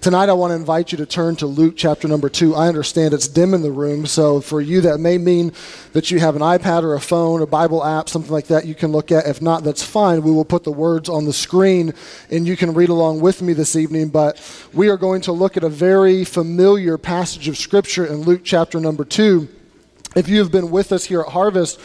Tonight, I want to invite you to turn to Luke chapter number two. I understand it's dim in the room, so for you, that may mean that you have an iPad or a phone, a Bible app, something like that you can look at. If not, that's fine. We will put the words on the screen and you can read along with me this evening. But we are going to look at a very familiar passage of Scripture in Luke chapter number two. If you have been with us here at Harvest,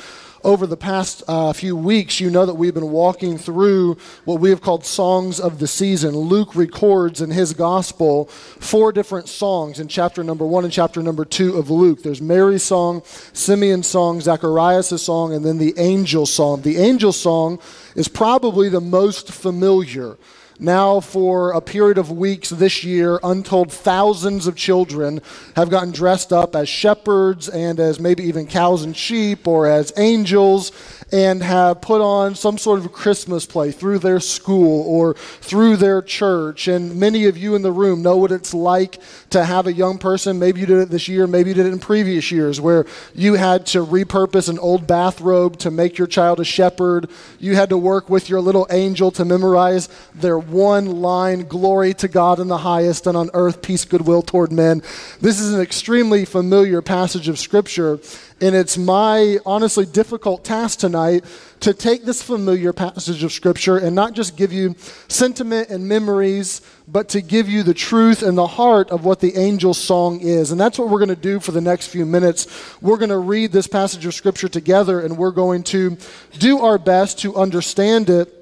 over the past uh, few weeks, you know that we've been walking through what we have called songs of the season. Luke records in his gospel four different songs in chapter number one and chapter number two of Luke. There's Mary's song, Simeon's song, Zacharias' song, and then the angel song. The angel song is probably the most familiar. Now, for a period of weeks this year, untold thousands of children have gotten dressed up as shepherds and as maybe even cows and sheep or as angels and have put on some sort of Christmas play through their school or through their church. And many of you in the room know what it's like to have a young person. Maybe you did it this year, maybe you did it in previous years, where you had to repurpose an old bathrobe to make your child a shepherd. You had to work with your little angel to memorize their one line glory to God in the highest and on earth peace, goodwill toward men. This is an extremely familiar passage of Scripture. And it's my honestly difficult task tonight to take this familiar passage of Scripture and not just give you sentiment and memories, but to give you the truth and the heart of what the angel's song is. And that's what we're going to do for the next few minutes. We're going to read this passage of Scripture together and we're going to do our best to understand it.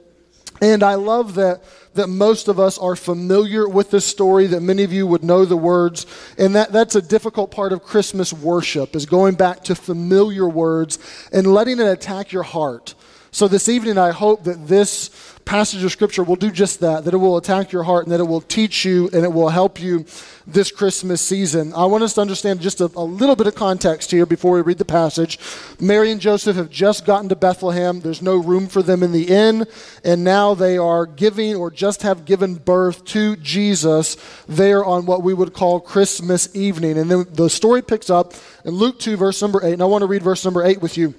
And I love that that most of us are familiar with this story, that many of you would know the words. And that, that's a difficult part of Christmas worship, is going back to familiar words and letting it attack your heart. So this evening, I hope that this passage of Scripture will do just that, that it will attack your heart and that it will teach you and it will help you this Christmas season. I want us to understand just a, a, little bit of context here before we read the passage. Mary and Joseph have just gotten to Bethlehem. There's no room for them in the inn, and now they are giving or just have given birth to Jesus there on what we would call Christmas evening. And then the story picks up in Luke 2, verse number 8. And I want to read verse number 8 with you.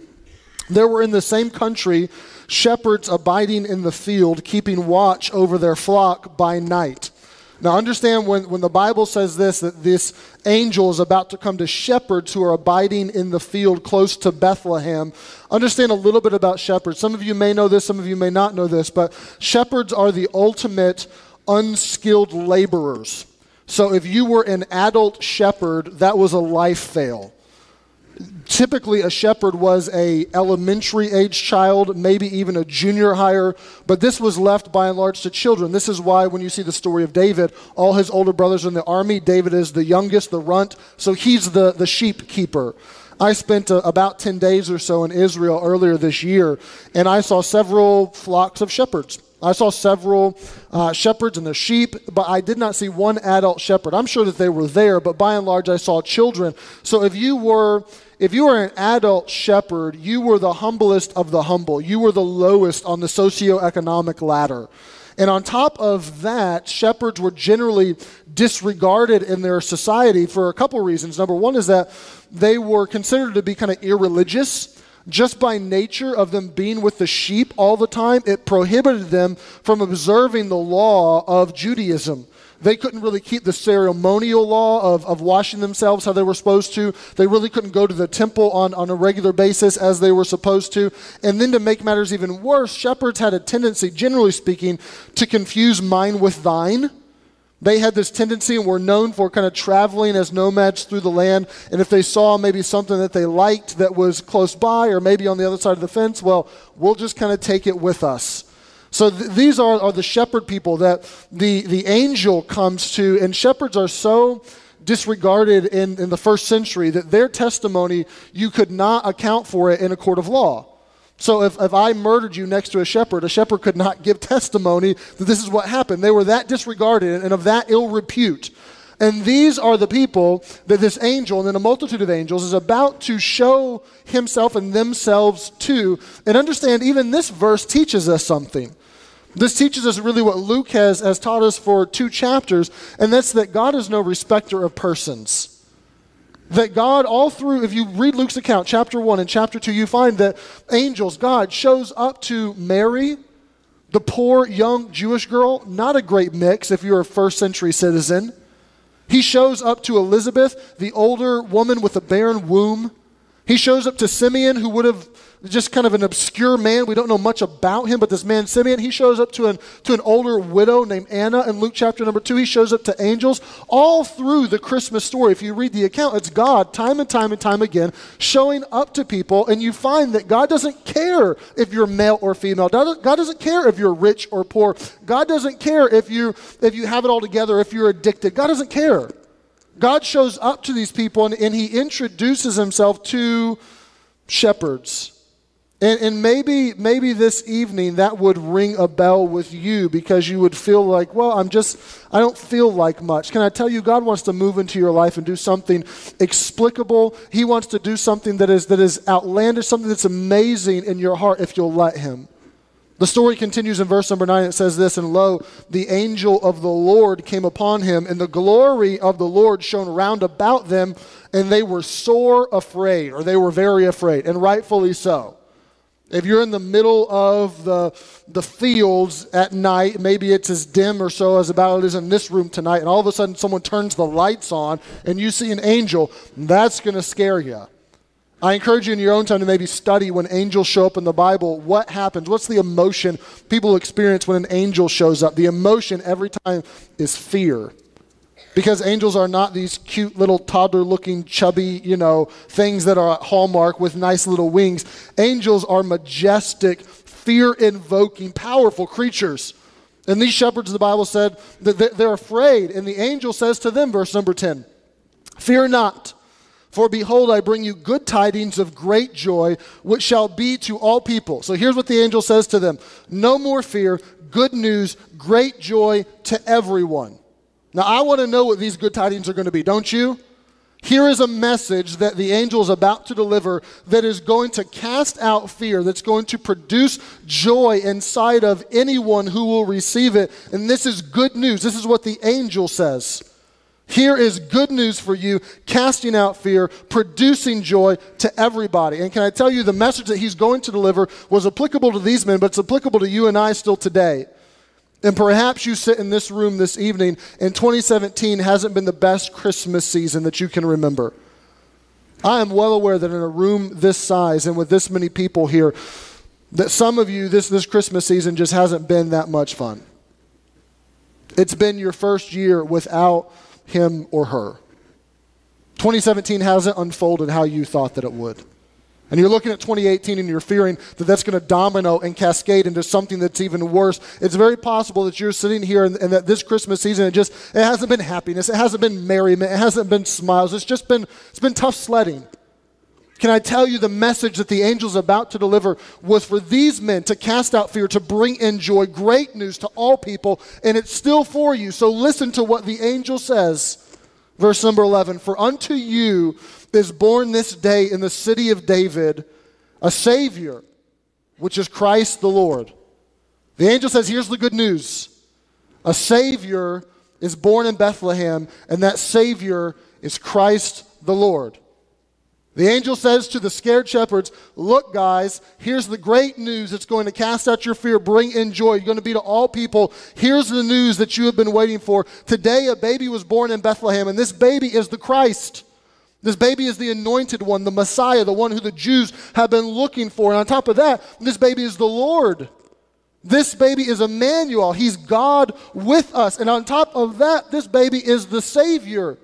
There were in the same country shepherds abiding in the field, keeping watch over their flock by night. Now, understand when, when the Bible says this, that this angel is about to come to shepherds who are abiding in the field close to Bethlehem. Understand a little bit about shepherds. Some of you may know this, some of you may not know this, but shepherds are the ultimate unskilled laborers. So if you were an adult shepherd, that was a life fail typically a shepherd was a elementary age child maybe even a junior higher but this was left by and large to children this is why when you see the story of david all his older brothers in the army david is the youngest the runt so he's the, the sheep keeper I spent uh, about 10 days or so in Israel earlier this year, and I saw several flocks of shepherds. I saw several uh, shepherds and their sheep, but I did not see one adult shepherd. I'm sure that they were there, but by and large, I saw children. So if you were if you were an adult shepherd, you were the humblest of the humble. You were the lowest on the socioeconomic ladder. And on top of that, shepherds were generally disregarded in their society for a couple reasons. Number one is that they were considered to be kind of irreligious. Just by nature of them being with the sheep all the time, it prohibited them from observing the law of Judaism. They couldn't really keep the ceremonial law of, of washing themselves how they were supposed to. They really couldn't go to the temple on, on a regular basis as they were supposed to. And then to make matters even worse, shepherds had a tendency, generally speaking, to confuse mine with thine. They had this tendency and were known for kind of traveling as nomads through the land. And if they saw maybe something that they liked that was close by or maybe on the other side of the fence, well, we'll just kind of take it with us. So th- these are, are the shepherd people that the, the angel comes to, and shepherds are so disregarded in, in the first century that their testimony, you could not account for it in a court of law. So if, if I murdered you next to a shepherd, a shepherd could not give testimony that this is what happened. They were that disregarded and of that ill repute. And these are the people that this angel, and then a multitude of angels, is about to show himself and themselves to. And understand, even this verse teaches us something. This teaches us really what Luke has, has taught us for two chapters, and that's that God is no respecter of persons. That God, all through, if you read Luke's account, chapter 1 and chapter 2, you find that angels, God, shows up to Mary, the poor young Jewish girl, not a great mix if you're a first century citizen. He shows up to Elizabeth, the older woman with a barren womb. He shows up to Simeon, who would have just kind of an obscure man. We don't know much about him, but this man, Simeon, he shows up to an, to an older widow named Anna in Luke chapter number two. He shows up to angels all through the Christmas story. If you read the account, it's God time and time and time again showing up to people, and you find that God doesn't care if you're male or female. God doesn't care if you're rich or poor. God doesn't care if you, if you have it all together, if you're addicted. God doesn't care. God shows up to these people and, and he introduces himself to shepherds. And, and, maybe, maybe this evening that would ring a bell with you because you would feel like, well, I'm just, I don't feel like much. Can I tell you, God wants to move into your life and do something explicable. He wants to do something that is, that is outlandish, something that's amazing in your heart if you'll let Him. The story continues in verse number 9. It says this And lo, the angel of the Lord came upon him, and the glory of the Lord shone round about them, and they were sore afraid, or they were very afraid, and rightfully so. If you're in the middle of the, the fields at night, maybe it's as dim or so as about it is in this room tonight, and all of a sudden someone turns the lights on and you see an angel, that's going to scare you. I encourage you in your own time to maybe study when angels show up in the Bible. What happens? What's the emotion people experience when an angel shows up? The emotion every time is fear. Because angels are not these cute little toddler looking, chubby, you know, things that are at Hallmark with nice little wings. Angels are majestic, fear invoking, powerful creatures. And these shepherds, the Bible said, that they're afraid. And the angel says to them, verse number 10, Fear not. For behold, I bring you good tidings of great joy, which shall be to all people. So here's what the angel says to them No more fear, good news, great joy to everyone. Now, I want to know what these good tidings are going to be, don't you? Here is a message that the angel is about to deliver that is going to cast out fear, that's going to produce joy inside of anyone who will receive it. And this is good news. This is what the angel says. Here is good news for you, casting out fear, producing joy to everybody. And can I tell you, the message that he's going to deliver was applicable to these men, but it's applicable to you and I still today. And perhaps you sit in this room this evening, and 2017 hasn't been the best Christmas season that you can remember. I am well aware that in a room this size and with this many people here, that some of you, this, this Christmas season just hasn't been that much fun. It's been your first year without him or her. 2017 hasn't unfolded how you thought that it would. And you're looking at 2018 and you're fearing that that's going to domino and cascade into something that's even worse. It's very possible that you're sitting here and, and, that this Christmas season, it just, it hasn't been happiness. It hasn't been merriment. It hasn't been smiles. It's just been, it's been tough sledding. Can I tell you the message that the angel's about to deliver was for these men to cast out fear, to bring in joy, great news to all people, and it's still for you. So listen to what the angel says. Verse number 11 For unto you is born this day in the city of David a Savior, which is Christ the Lord. The angel says, Here's the good news a Savior is born in Bethlehem, and that Savior is Christ the Lord. The angel says to the scared shepherds, Look, guys, here's the great news that's going to cast out your fear, bring in joy. You're going to be to all people. Here's the news that you have been waiting for. Today, a baby was born in Bethlehem, and this baby is the Christ. This baby is the anointed one, the Messiah, the one who the Jews have been looking for. And on top of that, this baby is the Lord. This baby is Emmanuel. He's God with us. And on top of that, this baby is the Savior.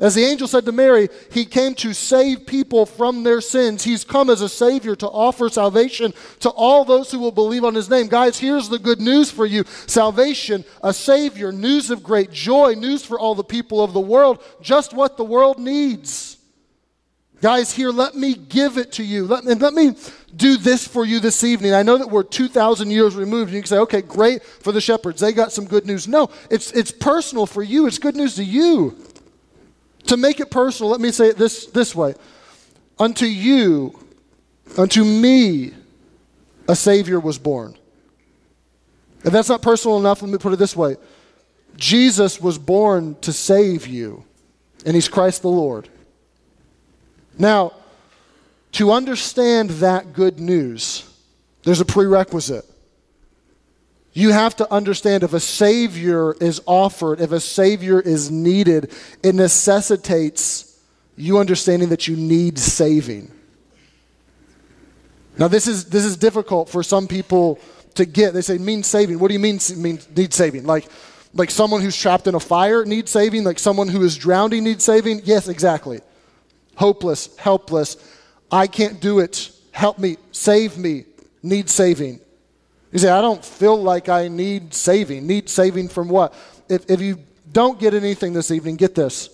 As the angel said to Mary, he came to save people from their sins. He's come as a Savior to offer salvation to all those who will believe on His name. Guys, here's the good news for you salvation, a Savior, news of great joy, news for all the people of the world, just what the world needs. Guys, here, let me give it to you. Let, and let me do this for you this evening. I know that we're 2,000 years removed, and you can say, okay, great for the shepherds. They got some good news. No, it's, it's personal for you, it's good news to you. To make it personal, let me say it this, this way Unto you, unto me, a Savior was born. If that's not personal enough, let me put it this way Jesus was born to save you, and He's Christ the Lord. Now, to understand that good news, there's a prerequisite. You have to understand if a Savior is offered, if a Savior is needed, it necessitates you understanding that you need saving. Now, this is, this is difficult for some people to get. They say, mean saving. What do you mean, mean need saving? Like, like someone who's trapped in a fire needs saving? Like someone who is drowning needs saving? Yes, exactly. Hopeless, helpless. I can't do it. Help me. Save me. Need saving. You say, I don't feel like I need saving. Need saving from what? If, if you don't get anything this evening, get this.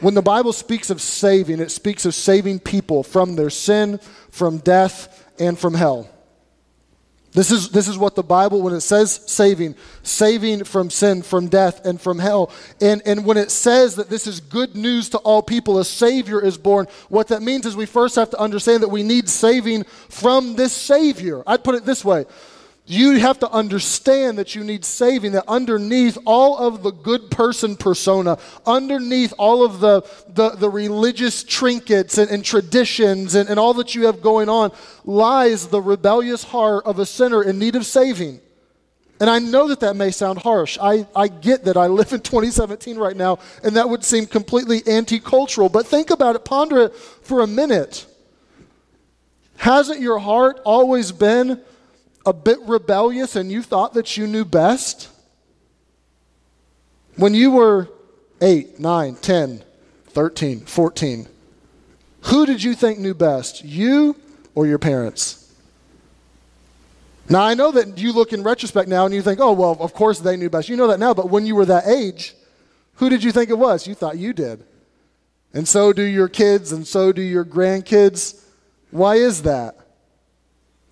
When the Bible speaks of saving, it speaks of saving people from their sin, from death, and from hell. This is, this is what the Bible, when it says saving, saving from sin, from death, and from hell. And, and when it says that this is good news to all people, a Savior is born, what that means is we first have to understand that we need saving from this Savior. I'd put it this way you have to understand that you need saving, that underneath all of the good person persona, underneath all of the, the, the religious trinkets and, and traditions and, and all that you have going on, lies the rebellious heart of a sinner in need of saving. And I know that that may sound harsh. I, I get that I live in 2017 right now, and that would seem completely anti cultural. But think about it, ponder it for a minute. Hasn't your heart always been a bit rebellious and you thought that you knew best? When you were 8, 9, 10, 13, 14, who did you think knew best, you or your parents? Now, I know that you look in retrospect now and you think, oh, well, of course they knew best. You know that now, but when you were that age, who did you think it was? You thought you did. And so do your kids, and so do your grandkids. Why is that?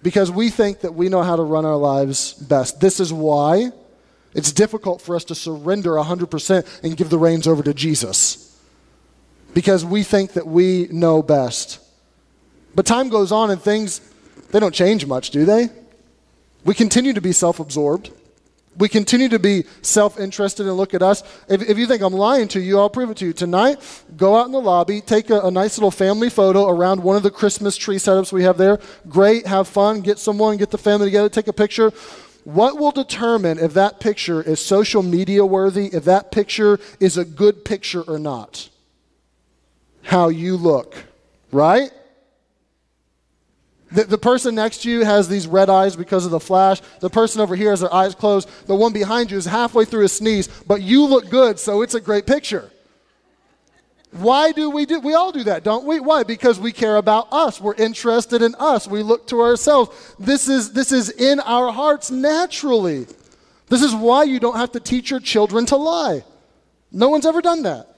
Because we think that we know how to run our lives best. This is why it's difficult for us to surrender 100% and give the reins over to Jesus because we think that we know best. But time goes on and things, they don't change much, do they? We continue to be self absorbed. We continue to be self interested and look at us. If, if, you think I'm lying to you, I'll prove it to you. Tonight, go out in the lobby, take a, a nice little family photo around one of the Christmas tree setups we have there. Great, have fun, get someone, get the family together, take a picture. What will determine if that picture is social media worthy, if that picture is a good picture or not? How you look, right? The, the, person next to you has these red eyes because of the flash. The person over here has their eyes closed. The one behind you is halfway through a sneeze, but you look good, so it's a great picture. Why do we do? We all do that, don't we? Why? Because we care about us. We're interested in us. We look to ourselves. This is this is in our hearts naturally. This is why you don't have to teach your children to lie. No one's ever done that.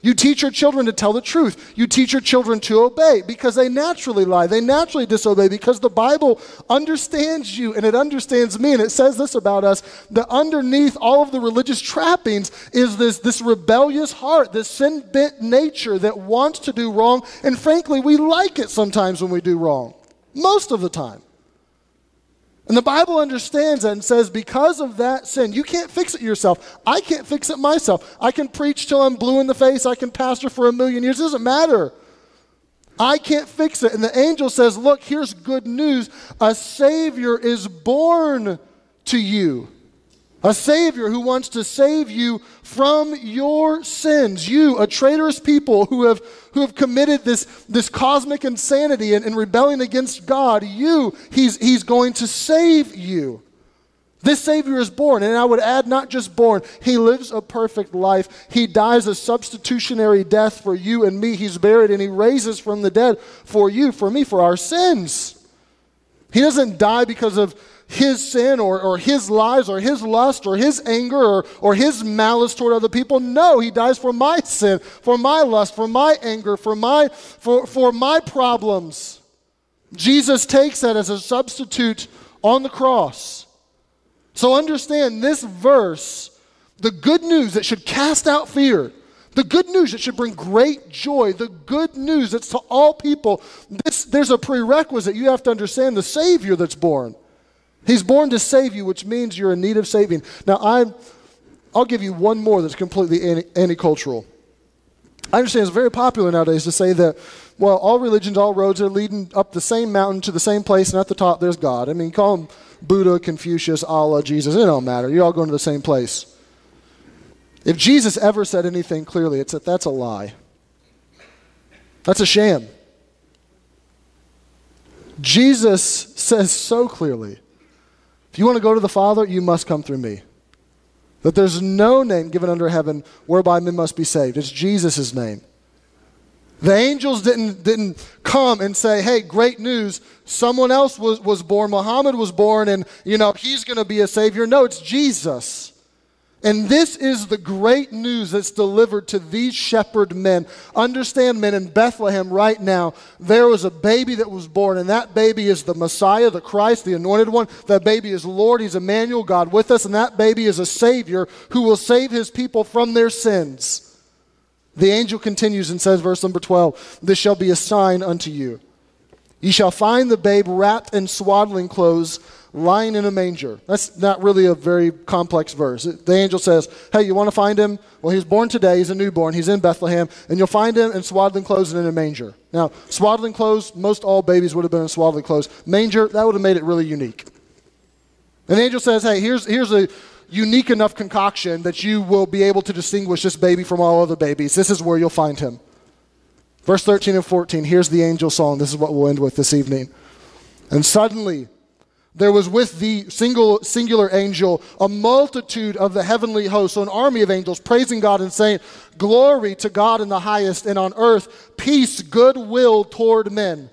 You teach your children to tell the truth. You teach your children to obey because they naturally lie. They naturally disobey because the Bible understands you and it understands me. And it says this about us that underneath all of the religious trappings is this, this rebellious heart, this sin bent nature that wants to do wrong. And frankly, we like it sometimes when we do wrong, most of the time. And the Bible understands that and says, because of that sin, you can't fix it yourself. I can't fix it myself. I can preach till I'm blue in the face. I can pastor for a million years. It doesn't matter. I can't fix it. And the angel says, Look, here's good news. A Savior is born to you. A Savior who wants to save you from your sins. You, a traitorous people who have, who have committed this, this cosmic insanity and, and rebelling against God, you, he's, he's going to save you. This Savior is born, and I would add, not just born, He lives a perfect life. He dies a substitutionary death for you and me. He's buried, and He raises from the dead for you, for me, for our sins. He doesn't die because of his sin or, or his lies or his lust or his anger or, or his malice toward other people. No, he dies for my sin, for my lust, for my anger, for my, for, for my problems. Jesus takes that as a substitute on the cross. So understand this verse, the good news that should cast out fear, the good news that should bring great joy, the good news that's to all people. This, there's a prerequisite. You have to understand the Savior that's born. He's born to save you, which means you're in need of saving. Now, I'm, I'll give you one more that's completely anti cultural. I understand it's very popular nowadays to say that, well, all religions, all roads are leading up the same mountain to the same place, and at the top there's God. I mean, call him Buddha, Confucius, Allah, Jesus. It don't matter. You're all going to the same place. If Jesus ever said anything clearly, it's that that's a lie. That's a sham. Jesus says so clearly you want to go to the Father, you must come through me. That there's no name given under heaven whereby men must be saved. It's Jesus' name. The angels didn't, didn't come and say, hey, great news, someone else was, was born, Muhammad was born, and, you know, he's going to be a savior. No, it's Jesus. And this is the great news that's delivered to these shepherd men. Understand, men, in Bethlehem right now, there was a baby that was born, and that baby is the Messiah, the Christ, the anointed one. That baby is Lord. He's Emmanuel, God with us, and that baby is a Savior who will save his people from their sins. The angel continues and says, verse number 12, This shall be a sign unto you. Ye shall find the babe wrapped in swaddling clothes lying in a manger. That's not really a very complex verse. The angel says, Hey, you want to find him? Well, he's born today. He's a newborn. He's in Bethlehem. And you'll find him in swaddling clothes and in a manger. Now, swaddling clothes, most all babies would have been in swaddling clothes. Manger, that would have made it really unique. And the angel says, Hey, here's, here's a unique enough concoction that you will be able to distinguish this baby from all other babies. This is where you'll find him. Verse 13 and 14, here's the angel song. This is what we'll end with this evening. And suddenly, there was with the single, singular angel a multitude of the heavenly hosts, so an army of angels, praising God and saying, Glory to God in the highest, and on earth, peace, goodwill toward men.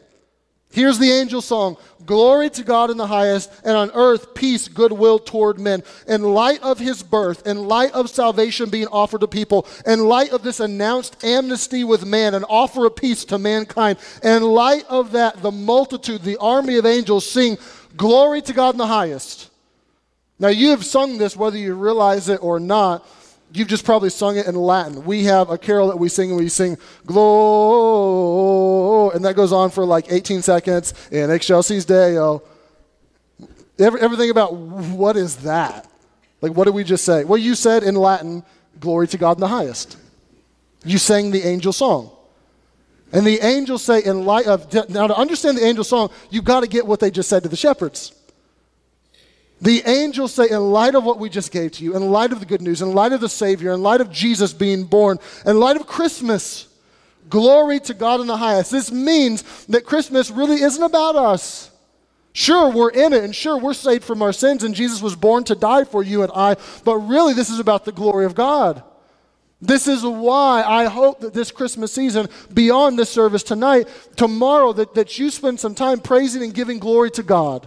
Here's the angel song Glory to God in the highest, and on earth, peace, goodwill toward men. In light of his birth, in light of salvation being offered to people, in light of this announced amnesty with man, an offer of peace to mankind, in light of that, the multitude, the army of angels sing, Glory to God in the highest. Now, you have sung this whether you realize it or not. You've just probably sung it in Latin. We have a carol that we sing and we sing, Glory, and that goes on for like 18 seconds. In Excelsis Deo. Every, everything about what is that? Like, what did we just say? Well, you said in Latin, Glory to God in the highest. You sang the angel song. And the angels say, in light of, now to understand the angel song, you've got to get what they just said to the shepherds. The angels say, in light of what we just gave to you, in light of the good news, in light of the Savior, in light of Jesus being born, in light of Christmas, glory to God in the highest. This means that Christmas really isn't about us. Sure, we're in it, and sure, we're saved from our sins, and Jesus was born to die for you and I, but really, this is about the glory of God. This is why I hope that this Christmas season, beyond this service tonight, tomorrow, that, that you spend some time praising and giving glory to God.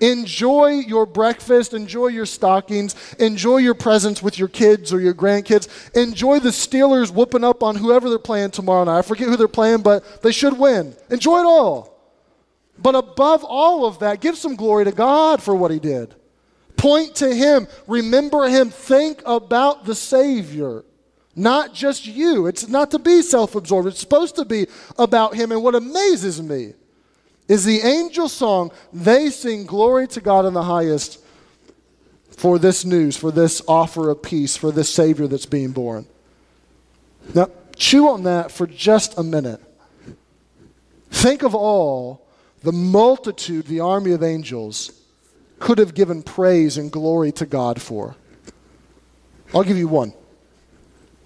Enjoy your breakfast, enjoy your stockings, enjoy your presents with your kids or your grandkids. Enjoy the Steelers whooping up on whoever they're playing tomorrow night. I forget who they're playing, but they should win. Enjoy it all. But above all of that, give some glory to God for what He did. Point to Him, remember Him, think about the Savior. Not just you. It's not to be self absorbed, it's supposed to be about Him. And what amazes me is the angel song, they sing glory to God in the highest for this news, for this offer of peace, for this Savior that's being born. Now, chew on that for just a minute. Think of all the multitude, the army of angels, could have given praise and glory to God for. I'll give you one.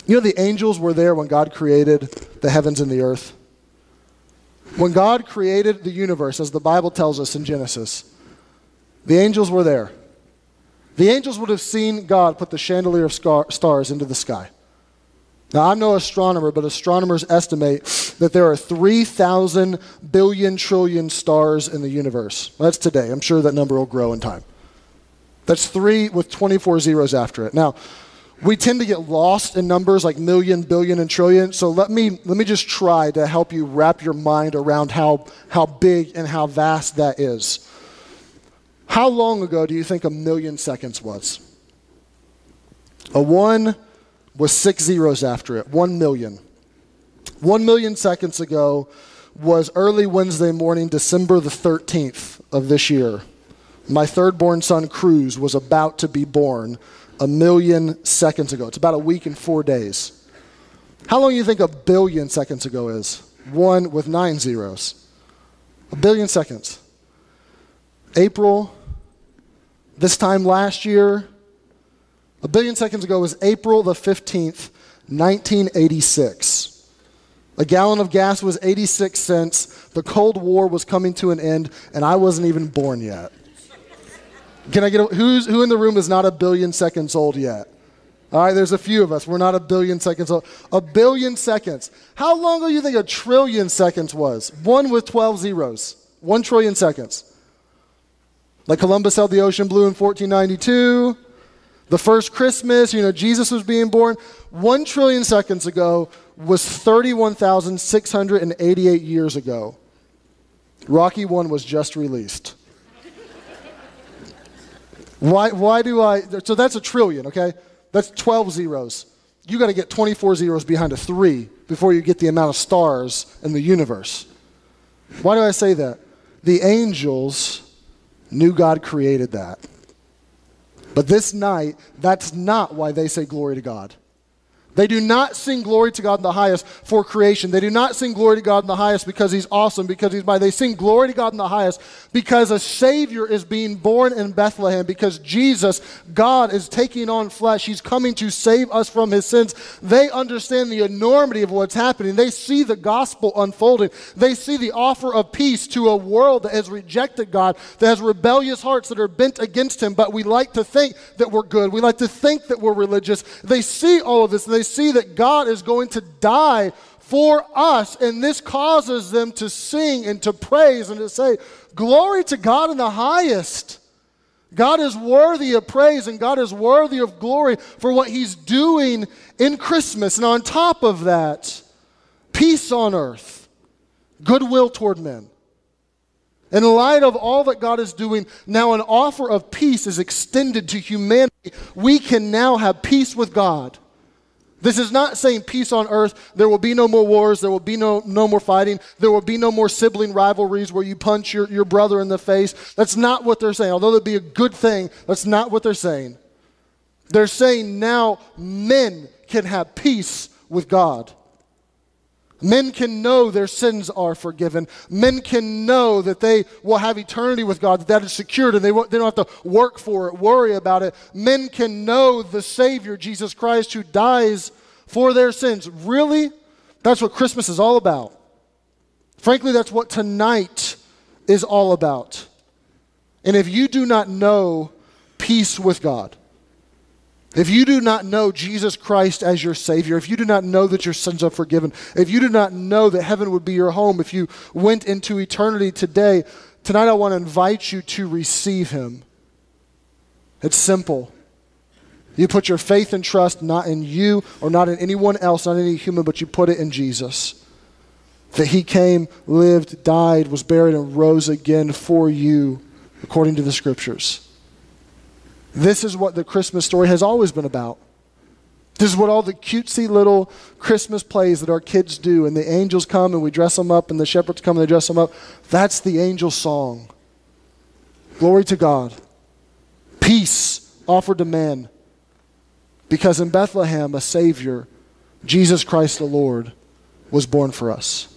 You know, the angels were there when God created the heavens and the earth. When God created the universe, as the Bible tells us in Genesis, the angels were there. The angels would have seen God put the chandelier of stars into the sky. Now, I'm no astronomer, but astronomers estimate that there are 3,000 billion trillion stars in the universe. That's today. I'm sure that number will grow in time. That's three with 24 zeros after it. Now, we tend to get lost in numbers like million, billion, and trillion. So let me, let me just try to help you wrap your mind around how, how big and how vast that is. How long ago do you think a million seconds was? A one was six zeros after it, one million. One million seconds ago was early Wednesday morning, December the 13th of this year. My third born son, Cruz, was about to be born a million seconds ago. It's about a week and four days. How long do you think a billion seconds ago is? One with nine zeros. A billion seconds. April This time last year, a billion seconds ago, was April the 15th, 1986. A gallon of gas was 86 cents. The Cold War was coming to an end, and I wasn't even born yet. Can I get a, who's, who in the room is not a billion seconds old yet? All right, there's a few of us. We're not a billion seconds old. A billion seconds. How long do you think a trillion seconds was? One with 12 zeros. One trillion seconds. Like Columbus held the ocean blue in 1492. The first Christmas, you know, Jesus was being born. One trillion seconds ago was 31,688 years ago. Rocky 1 was just released. Why, why do I? So that's a trillion, okay? That's 12 zeros. You got to get 24 zeros behind a 3 before you get the amount of stars in the universe. Why do I say that? The angels knew God created that. But this night, that's not why they say glory to God. They do not sing glory to God in the highest for creation. They do not sing glory to God in the highest because He's awesome, because He's mighty. They sing glory to God in the highest because a Savior is being born in Bethlehem, because Jesus, God, is taking on flesh. He's coming to save us from His sins. They understand the enormity of what's happening. They see the gospel unfolding. They see the offer of peace to a world that has rejected God, that has rebellious hearts that are bent against Him. But we like to think that we're good. We like to think that we're religious. They see all of this they see that God is going to die for us, and this causes them to sing and to praise and to say, Glory to God in the highest. God is worthy of praise and God is worthy of glory for what He's doing in Christmas. And on top of that, peace on earth, goodwill toward men. In light of all that God is doing, now an offer of peace is extended to humanity. We can now have peace with God. This is not saying peace on earth. There will be no more wars. There will be no, no more fighting. There will be no more sibling rivalries where you punch your, your brother in the face. That's not what they're saying. Although that'd be a good thing, that's not what they're saying. They're saying now men can have peace with God. Men can know their sins are forgiven. Men can know that they will have eternity with God, that that is secured, and they, they don't have to work for it, worry about it. Men can know the Savior, Jesus Christ, who dies for their sins. Really? That's what Christmas is all about. Frankly, that's what tonight is all about. And if you do not know peace with God, if you do not know Jesus Christ as your Savior, if you do not know that your sins are forgiven, if you do not know that heaven would be your home, if you went into eternity today, tonight I want to invite you to receive Him. It's simple. You put your faith and trust not in you or not in anyone else, not any human, but you put it in Jesus. That He came, lived, died, was buried, and rose again for you, according to the Scriptures. This is what the Christmas story has always been about. This is what all the cutesy little Christmas plays that our kids do, and the angels come and we dress them up, and the shepherds come and they dress them up. That's the angel song. Glory to God. Peace offered to men. Because in Bethlehem, a Savior, Jesus Christ the Lord, was born for us.